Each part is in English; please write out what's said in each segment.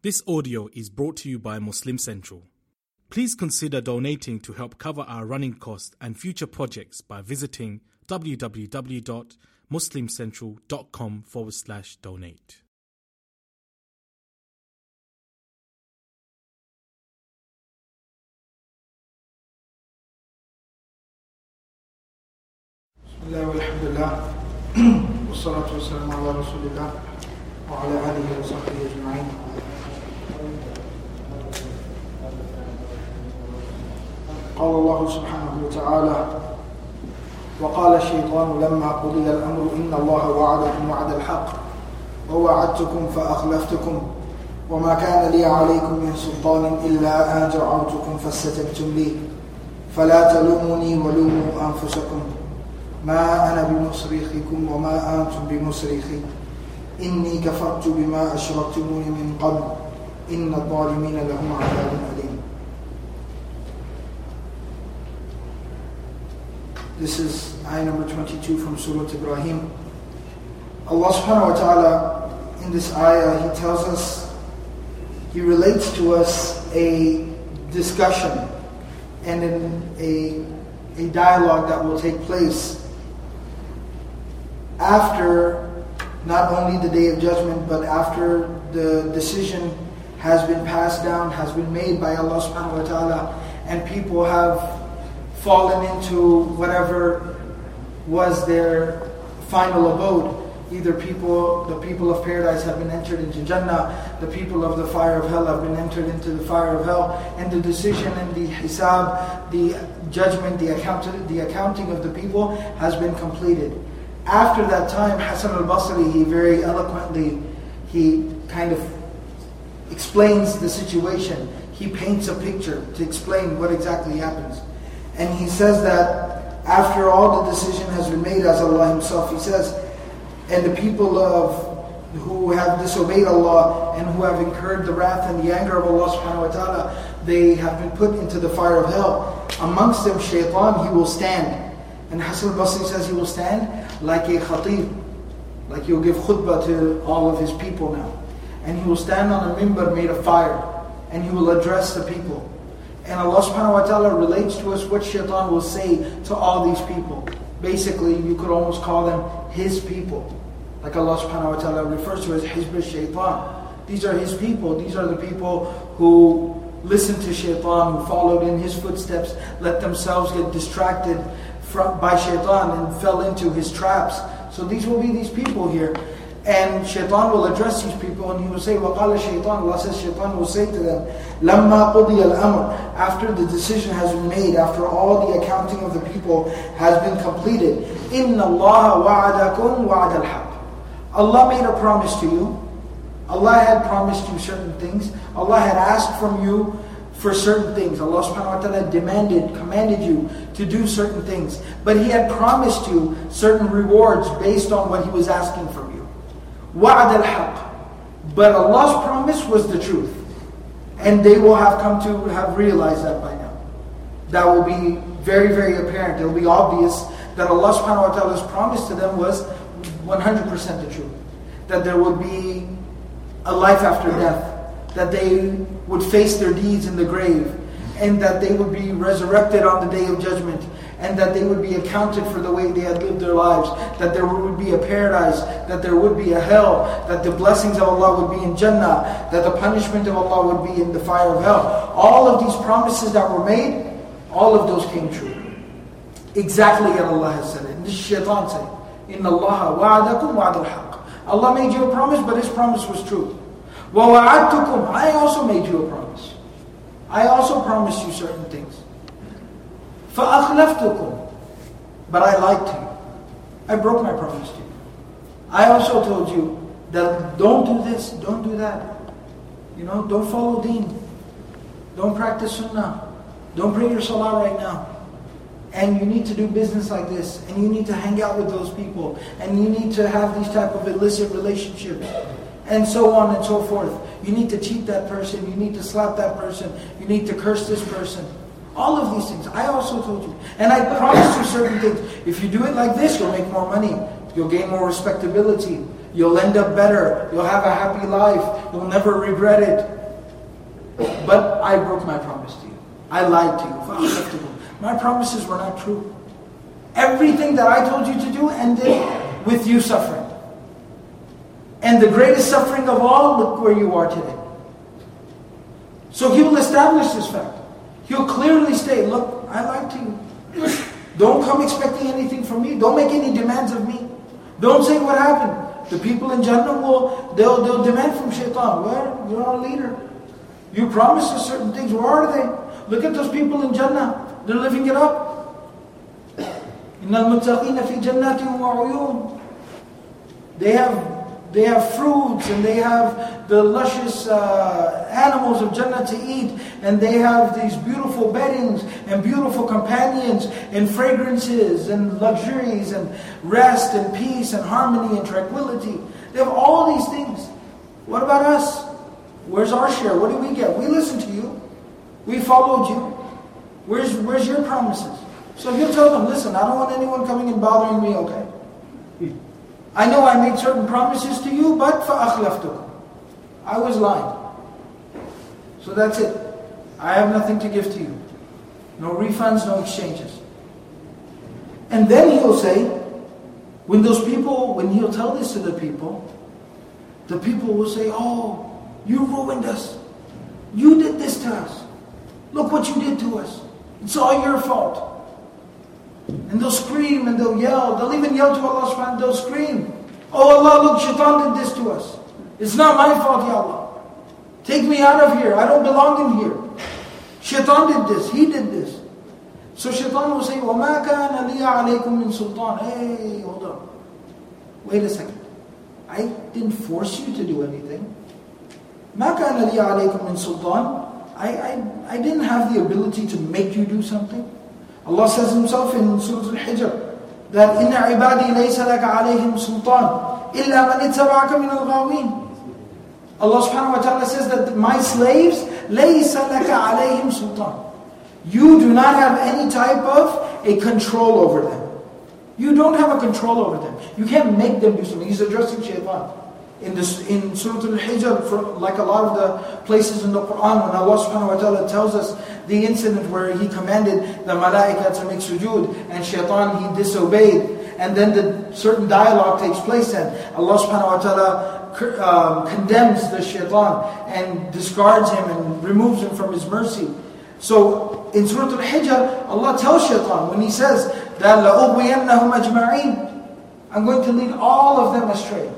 This audio is brought to you by Muslim Central. Please consider donating to help cover our running costs and future projects by visiting www.muslimcentral.com forward slash donate. بسم الله والحمد لله والصلاة والسلام على رسول الله وعلى آله وصحبه أجمعين قال الله سبحانه وتعالى وقال الشيطان لما قضي الأمر إن الله وعدكم وعد الحق ووعدتكم فأخلفتكم وما كان لي عليكم من سلطان إلا أن دعوتكم فاستجبتم لي فلا تلوموني ولوموا أنفسكم ما أنا بمصرخكم وما أنتم بمصرخي إني كفرت بما أشركتموني من قبل إن الظالمين لهم عذاب أليم This is ayah number 22 from Surah Ibrahim. Allah subhanahu wa ta'ala in this ayah, He tells us, He relates to us a discussion and in a, a dialogue that will take place after not only the day of judgment, but after the decision has been passed down, has been made by Allah subhanahu wa ta'ala, and people have fallen into whatever was their final abode. Either people, the people of paradise have been entered into Jannah, the people of the fire of hell have been entered into the fire of hell, and the decision and the hisab, the judgment, the, account, the accounting of the people has been completed. After that time, Hassan al-Basri, he very eloquently, he kind of explains the situation. He paints a picture to explain what exactly happens. And he says that after all the decision has been made, as Allah Himself, He says, and the people of who have disobeyed Allah and who have incurred the wrath and the anger of Allah subhanahu wa ta'ala, they have been put into the fire of hell. Amongst them, shaitan, he will stand. And Hassan al-Basri says he will stand like a khatib, like he'll give khutbah to all of his people now. And he will stand on a mimbar made of fire, and he will address the people. And Allah subhanahu wa ta'ala relates to us what shaitan will say to all these people. Basically, you could almost call them his people. Like Allah subhanahu wa ta'ala refers to as Hizb shaitan. These are his people. These are the people who listened to shaitan, who followed in his footsteps, let themselves get distracted from, by shaitan and fell into his traps. So these will be these people here. And shaitan will address these people and he will say, وَقَالَ shaitan, Allah says shaitan will say to them, لَمَّا قُضِيَ الْأَمْرِ After the decision has been made, after all the accounting of the people has been completed, إِنَّ اللَّهَ وَعَدَكُمْ وَعَدَ الْحَقِّ Allah made a promise to you. Allah had promised you certain things. Allah had asked from you for certain things. Allah subhanahu wa ta'ala demanded, commanded you to do certain things. But He had promised you certain rewards based on what He was asking from you. وَعَدَ الْحَقِّ But Allah's promise was the truth. And they will have come to have realized that by now. That will be very, very apparent. It will be obvious that Allah subhanahu wa ta'ala's promise to them was 100% the truth. That there would be a life after death. That they would face their deeds in the grave. And that they would be resurrected on the day of judgment. And that they would be accounted for the way they had lived their lives. That there would be a paradise. That there would be a hell. That the blessings of Allah would be in Jannah. That the punishment of Allah would be in the fire of hell. All of these promises that were made, all of those came true. Exactly as Allah has said it. This is shaitan saying. إِنَّ اللَّهَ وَعَدَكُمْ وَعَدَ الْحَقِّ Allah made you a promise, but His promise was true. وَوَعَدْتُكُمْ I also made you a promise. I also promised you certain things. فَأَخْلَفْتُكُمْ But I lied to you. I broke my promise to you. I also told you that don't do this, don't do that. You know, don't follow deen. Don't practice sunnah. Don't pray your salah right now. And you need to do business like this. And you need to hang out with those people. And you need to have these type of illicit relationships. And so on and so forth. You need to cheat that person. You need to slap that person. You need to curse this person. All of these things. I also told you. And I promised you certain things. If you do it like this, you'll make more money. You'll gain more respectability. You'll end up better. You'll have a happy life. You'll never regret it. But I broke my promise to you. I lied to you. My promises were not true. Everything that I told you to do ended with you suffering. And the greatest suffering of all, look where you are today. So he will establish this fact. He'll clearly state, look, I lied to you. Don't come expecting anything from me. Don't make any demands of me. Don't say what happened. The people in Jannah will, they'll, they'll demand from shaitan, where? You're our leader. You promised us certain things. Where are they? Look at those people in Jannah. They're living it up. إن المتقين في جنات وعيون. They have they have fruits and they have the luscious uh, animals of Jannah to eat, and they have these beautiful beddings and beautiful companions and fragrances and luxuries and rest and peace and harmony and tranquility. They have all these things. What about us? Where's our share? What do we get? We listened to you. We followed you. Where's, where's your promises? So he'll tell them, listen, I don't want anyone coming and bothering me, okay? I know I made certain promises to you, but فَأَخْلَفْتُكُمْ I was lying. So that's it. I have nothing to give to you. No refunds, no exchanges. And then he'll say, when those people, when he'll tell this to the people, the people will say, Oh, you ruined us. You did this to us. Look what you did to us. It's all your fault. And they'll scream and they'll yell. They'll even yell to Allah subhanahu They'll scream. Oh Allah, look, shaitan did this to us. It's not my fault, Ya Allah. Take me out of here. I don't belong in here. Shaitan did this. He did this. So shaitan will say, وَمَا كَانَ لِيَ عَلَيْكُم مِّن سُلْطَانٍ Hey, hold on. Wait a second. I didn't force you to do anything. مَا كَانَ لِيَ عَلَيْكُم مِّن سُلْطَانٍ I, I, I didn't have the ability to make you do something. Allah says himself in Surah Al-Hijr that إِنَّ عِبَادِي لَيْسَ لَكَ عَلَيْهِمْ سُلْطَانٍ إِلَّا مَنِ اتَّبَعَكَ مِنَ الْغَاوِينَ Allah subhanahu wa ta'ala says that my slaves لَيْسَ لَكَ عَلَيْهِمْ سُلْطَانٍ You do not have any type of a control over them. You don't have a control over them. You can't make them do something. He's addressing shaitan in, this, in Surah Al-Hijr, like a lot of the places in the Quran, when Allah subhanahu wa ta'ala tells us the incident where He commanded the malaika to make sujud and shaitan, he disobeyed. And then the certain dialogue takes place and Allah subhanahu wa ta'ala um, condemns the shaitan and discards him and removes him from His mercy. So in Surah Al-Hijr, Allah tells shaitan when He says, that I'm going to lead all of them astray.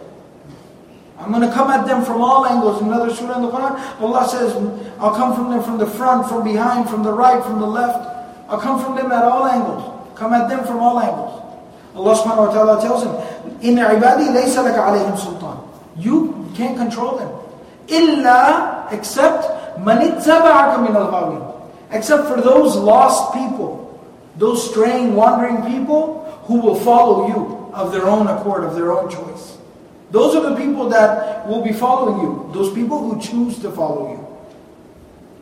I'm going to come at them from all angles. Another surah in the Quran, Allah says, I'll come from them from the front, from behind, from the right, from the left. I'll come from them at all angles. Come at them from all angles. Allah subhanahu wa ta'ala tells him, In ibadi laysa laka alayhim sultan. You can't control them. Illa except man ittaba'aka min al Except for those lost people, those straying, wandering people who will follow you of their own accord, of their own choice. Those are the people that will be following you. Those people who choose to follow you.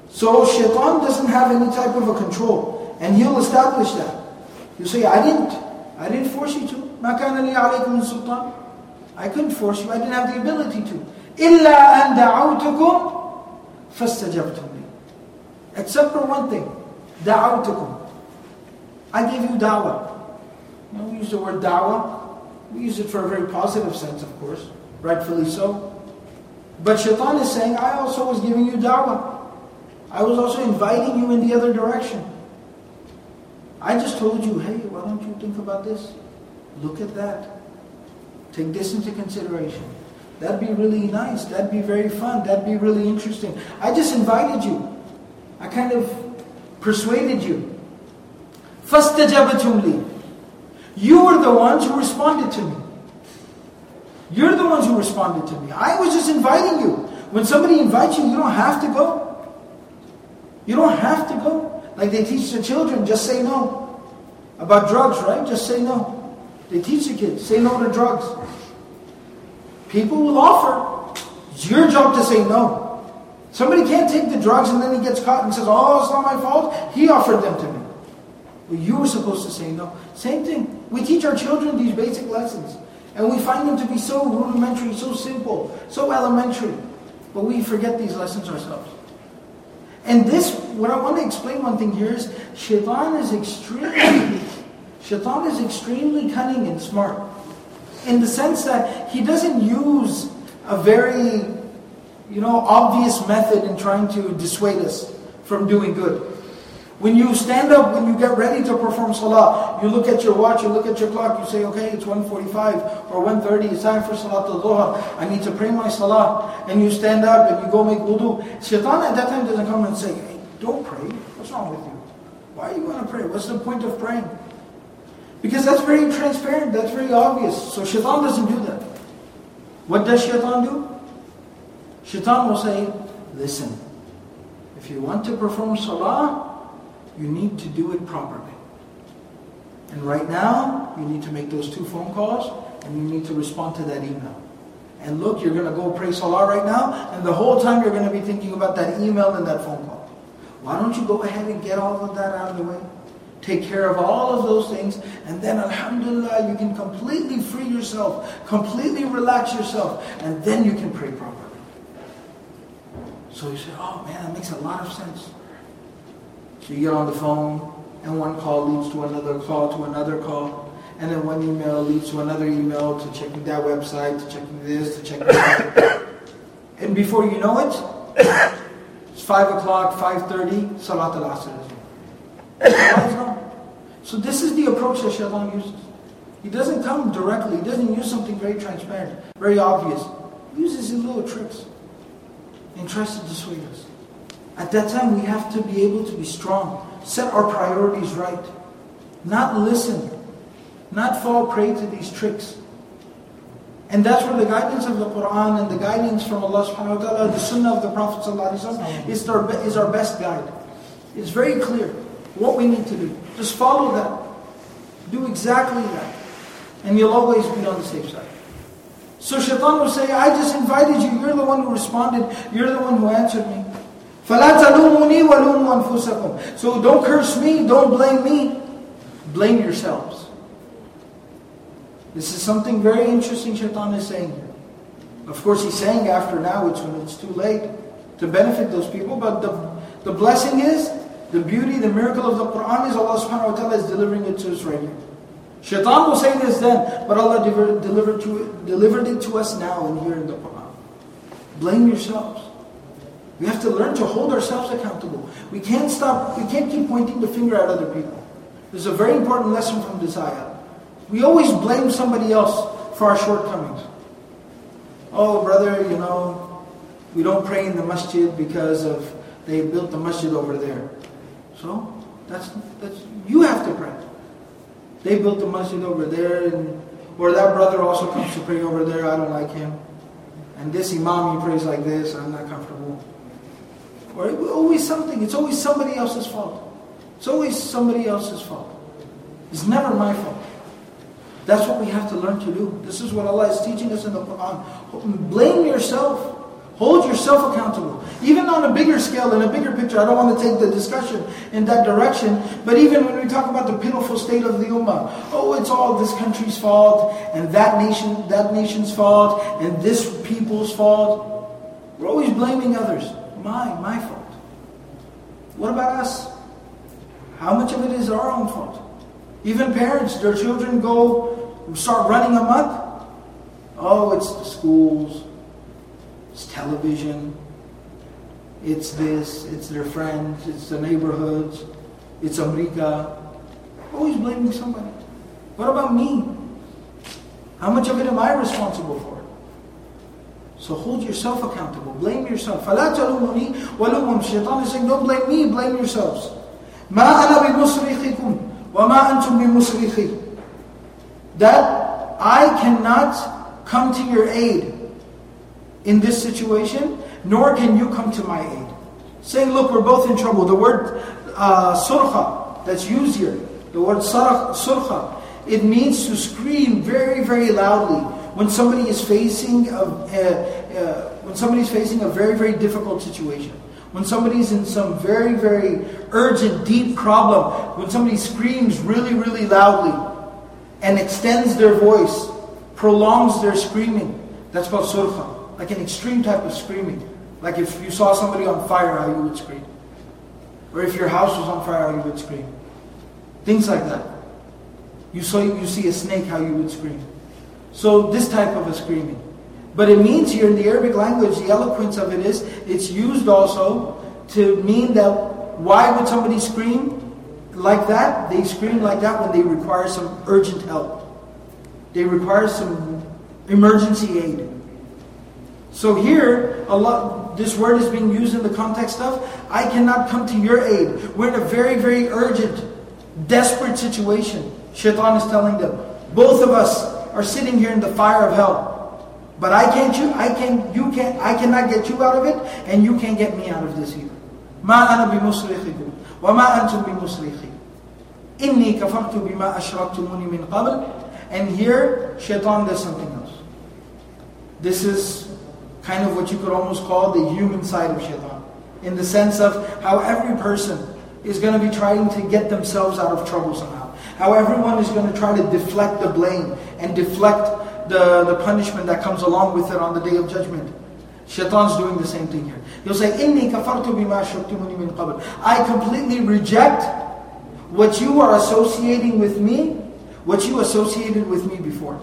So shaitan doesn't have any type of a control. And he'll establish that. You say, I didn't. I didn't force you to. مَا كَانَ لِي عَلَيْكُمْ سُلْطَانٍ I couldn't force you. I didn't have the ability to. إِلَّا أَن دَعَوْتُكُمْ فَاسْتَجَبْتُمْ لِي Except for one thing. دَعَوْتُكُمْ I gave you da'wah. You know, we use the word da'wah. We use it for a very positive sense, of course, rightfully so. But shaitan is saying, I also was giving you da'wah. I was also inviting you in the other direction. I just told you, hey, why don't you think about this? Look at that. Take this into consideration. That'd be really nice. That'd be very fun. That'd be really interesting. I just invited you. I kind of persuaded you. فَاسْتَجَبَتُمْ لِي you were the ones who responded to me. You're the ones who responded to me. I was just inviting you. When somebody invites you, you don't have to go. You don't have to go. Like they teach the children, just say no. About drugs, right? Just say no. They teach the kids, say no to drugs. People will offer. It's your job to say no. Somebody can't take the drugs and then he gets caught and says, oh, it's not my fault. He offered them to me. You were supposed to say no. Same thing. We teach our children these basic lessons. And we find them to be so rudimentary, so simple, so elementary. But we forget these lessons ourselves. And this, what I want to explain one thing here is, shaitan is extremely, shaitan is extremely cunning and smart. In the sense that he doesn't use a very, you know, obvious method in trying to dissuade us from doing good. When you stand up, when you get ready to perform salah, you look at your watch, you look at your clock, you say, okay, it's 1.45 or 1.30, it's time for salah al-dhuhr, I need to pray my salah. And you stand up and you go make wudu. Shaitan at that time doesn't come and say, hey, don't pray. What's wrong with you? Why are you going to pray? What's the point of praying? Because that's very transparent, that's very obvious. So shaitan doesn't do that. What does shaitan do? Shaitan will say, listen, if you want to perform salah, you need to do it properly. And right now, you need to make those two phone calls and you need to respond to that email. And look, you're going to go pray Salah right now, and the whole time you're going to be thinking about that email and that phone call. Why don't you go ahead and get all of that out of the way? Take care of all of those things, and then Alhamdulillah, you can completely free yourself, completely relax yourself, and then you can pray properly. So you say, oh man, that makes a lot of sense. So you get on the phone, and one call leads to another call to another call, and then one email leads to another email to checking that website, to checking this, to checking that. and before you know it, it's 5 o'clock, 5.30, Salat al-Asr So this is the approach that Shaitan uses. He doesn't come directly. He doesn't use something very transparent, very obvious. He uses his little tricks and tries to dissuade us. At that time, we have to be able to be strong, set our priorities right, not listen, not fall prey to these tricks. And that's where the guidance of the Quran and the guidance from Allah subhanahu wa ta'ala, the sunnah of the Prophet is our, is our best guide. It's very clear what we need to do. Just follow that. Do exactly that. And you'll always be on the safe side. So shaitan will say, I just invited you. You're the one who responded. You're the one who answered me. فَلَا تَلُومُنِي وَلُومُوا أَنفُسَكُمْ So don't curse me, don't blame me, blame yourselves. This is something very interesting Shaitan is saying here. Of course he's saying after now, it's when it's too late to benefit those people, but the, the blessing is, the beauty, the miracle of the Quran is Allah subhanahu wa ta'ala is delivering it to us right here. Shaitan will say this then, but Allah delivered, to, delivered it to us now and here in the Quran. Blame yourselves. We have to learn to hold ourselves accountable. We can't stop, we can't keep pointing the finger at other people. There's a very important lesson from this ayah. We always blame somebody else for our shortcomings. Oh, brother, you know, we don't pray in the masjid because of they built the masjid over there. So that's that's you have to pray. They built the masjid over there, and or that brother also comes to pray over there. I don't like him. And this imam he prays like this. I'm not. Or always something. It's always somebody else's fault. It's always somebody else's fault. It's never my fault. That's what we have to learn to do. This is what Allah is teaching us in the Quran. Blame yourself. Hold yourself accountable. Even on a bigger scale, in a bigger picture, I don't want to take the discussion in that direction, but even when we talk about the pitiful state of the Ummah, oh, it's all this country's fault, and that nation, that nation's fault, and this people's fault. We're always blaming others. My, my fault. What about us? How much of it is our own fault? Even parents, their children go start running amok. Oh, it's the schools, it's television, it's this, it's their friends, it's the neighborhoods, it's America. Always blaming somebody. What about me? How much of it am I responsible for? So hold yourself accountable. Blame yourself. فَلَا تَلُومُنِي وَلُومُمْ Shaitan is saying, don't blame me, blame yourselves. مَا أَنَا بِمُصْرِخِكُمْ وَمَا أَنْتُمْ بِمُصْرِخِي That I cannot come to your aid in this situation, nor can you come to my aid. Saying, look, we're both in trouble. The word uh, surha that's used here, the word surha, it means to scream very, very loudly when somebody is facing a, when somebody is facing a very very difficult situation, when somebody is in some very very urgent deep problem, when somebody screams really really loudly and extends their voice prolongs their screaming. That's called surqa, like an extreme type of screaming. Like if you saw somebody on fire, how you would scream. Or if your house was on fire, how you would scream. Things like that. You saw you see a snake, how you would scream. So this type of a screaming. But it means here in the Arabic language, the eloquence of it is, it's used also to mean that why would somebody scream like that? They scream like that when they require some urgent help. They require some emergency aid. So here, Allah, this word is being used in the context of, I cannot come to your aid. We're in a very, very urgent, desperate situation. Shaitan is telling them, both of us are sitting here in the fire of hell. But I can't you I can you can't I cannot get you out of it and you can't get me out of this either. ما أنا بمصرخكم وما أنتم بمصرخي إني كفرت بما أشركتموني من قبل and here shaitan does something else. This is kind of what you could almost call the human side of shaitan in the sense of how every person is going to be trying to get themselves out of trouble somehow. How everyone is going to try to deflect the blame and deflect the, the punishment that comes along with it on the day of judgment. Shaitan's doing the same thing here. He'll say, إِنِّي كَفَرْتُ بِمَا شُرْتُمُنِي مِنْ قَبْلِ I completely reject what you are associating with me, what you associated with me before.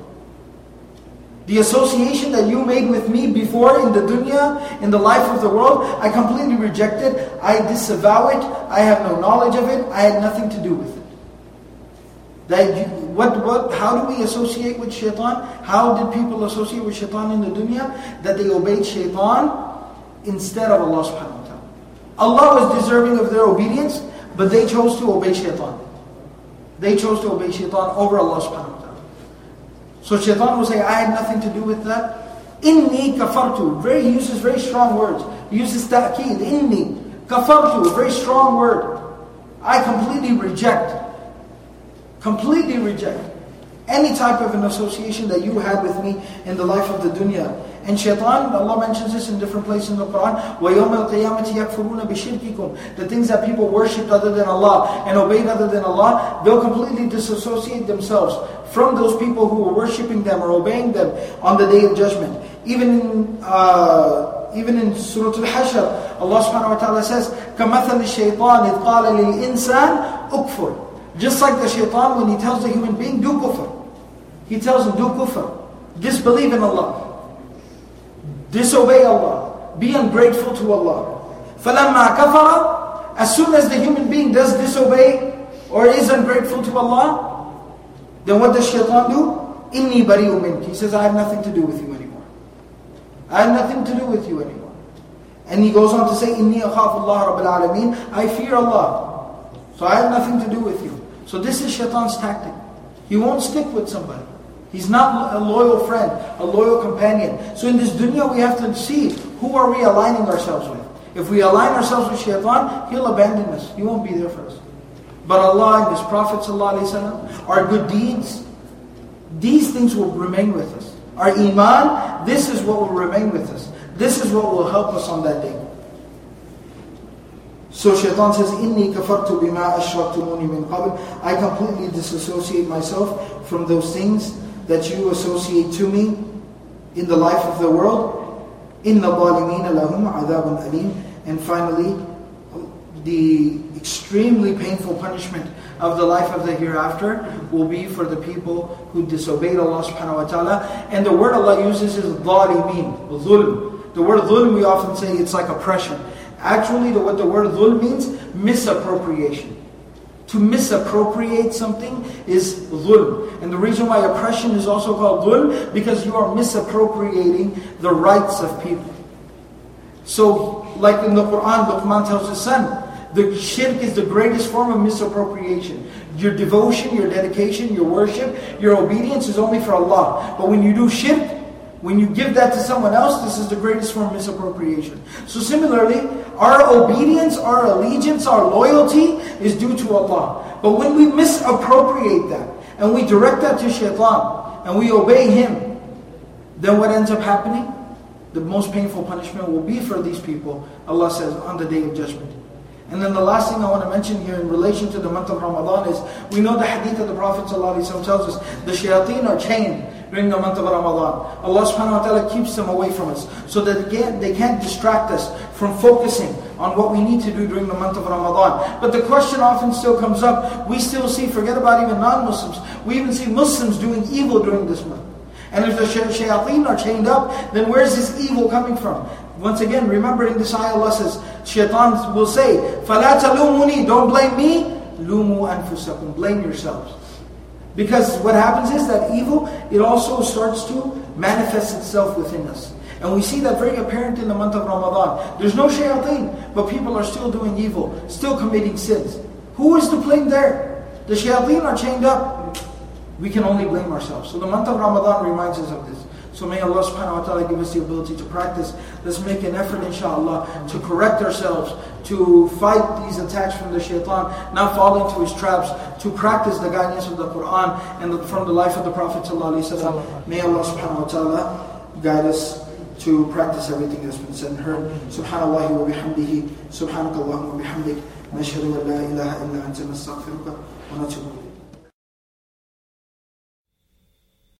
The association that you made with me before in the dunya, in the life of the world, I completely reject it. I disavow it. I have no knowledge of it. I had nothing to do with it. That you, what, what, how do we associate with shaitan? How did people associate with shaitan in the dunya? That they obeyed shaitan instead of Allah subhanahu wa ta'ala. Allah was deserving of their obedience, but they chose to obey shaitan. They chose to obey shaitan over Allah subhanahu wa ta'ala. So shaitan will say, I had nothing to do with that. Inni kafartu. Very, he uses very strong words. He uses ta'keed. Inni kafartu. A very strong word. I completely reject completely reject any type of an association that you had with me in the life of the dunya. And shaitan, Allah mentions this in different places in the Quran, وَيَوْمَ الْقِيَامَةِ يَكْفُرُونَ بِشِرْكِكُمْ The things that people worshipped other than Allah and obeyed other than Allah, they'll completely disassociate themselves from those people who were worshipping them or obeying them on the day of judgment. Even in, uh, even in Surah Al-Hashr, Allah subhanahu wa ta'ala says, كَمَثَلِ الشَّيْطَانِ إِذْ قَالَ لِلْإِنسَانِ أُكْفُرْ just like the shaitan when he tells the human being, do kufr. He tells him, do kufr. Disbelieve in Allah. Disobey Allah. Be ungrateful to Allah. فَلَمَّا كَفَرَ As soon as the human being does disobey or is ungrateful to Allah, then what does shaitan do? Inni bari'u mink. He says, I have nothing to do with you anymore. I have nothing to do with you anymore. And he goes on to say, Inni akhafu Allah Rabbil Alameen. I fear Allah. So I have nothing to do with you. So this is shaitan's tactic. He won't stick with somebody. He's not a loyal friend, a loyal companion. So in this dunya we have to see who are we aligning ourselves with. If we align ourselves with shaitan, he'll abandon us. He won't be there for us. But Allah and His Prophet ﷺ, our good deeds, these things will remain with us. Our iman, this is what will remain with us. This is what will help us on that day. So shaitan says, Inni kafartu bima ashraktumuni min qabl. I completely disassociate myself from those things that you associate to me in the life of the world. Inna zalimina lahum adabun alim. And finally, the extremely painful punishment of the life of the hereafter will be for the people who disobeyed Allah subhanahu wa ta'ala. And the word Allah uses is dhalimin, dhulm. The word dhulm we often say it's like oppression. Actually, the, what the word dhul means, misappropriation. To misappropriate something is dhul. And the reason why oppression is also called dhul, because you are misappropriating the rights of people. So, like in the Quran, Luqman tells his son, the shirk is the greatest form of misappropriation. Your devotion, your dedication, your worship, your obedience is only for Allah. But when you do shirk, when you give that to someone else, this is the greatest form of misappropriation. So similarly, our obedience, our allegiance, our loyalty is due to Allah. But when we misappropriate that, and we direct that to shaitan, and we obey him, then what ends up happening? The most painful punishment will be for these people, Allah says, on the day of judgment. And then the last thing I want to mention here in relation to the month of Ramadan is, we know the hadith of the Prophet ﷺ tells us, the shayateen are chained during the month of Ramadan. Allah subhanahu wa ta'ala keeps them away from us so that again they can't distract us from focusing on what we need to do during the month of Ramadan. But the question often still comes up, we still see, forget about even non-Muslims, we even see Muslims doing evil during this month. And if the shayateen are chained up, then where's this evil coming from? Once again, remember in this ayah Allah says, shaitan will say, فَلَا تَلُومُنِي Don't blame me, lumu anfusakum. Blame yourselves. Because what happens is that evil, it also starts to manifest itself within us. And we see that very apparent in the month of Ramadan. There's no shayateen, but people are still doing evil, still committing sins. Who is to blame there? The shayateen are chained up. We can only blame ourselves. So the month of Ramadan reminds us of this. So may Allah subhanahu wa ta'ala give us the ability to practice. Let's make an effort inshallah to correct ourselves, to fight these attacks from the shaitan, not fall into his traps, to practice the guidance of the Quran and the, from the life of the Prophet May Allah subhanahu wa ta'ala guide us to practice everything that's been said and heard. Subhanallah wa bihamdihi, subhanakallahumma bihamdik, nashhadu an la ilaha illa anta nastaghfiruka wa natubu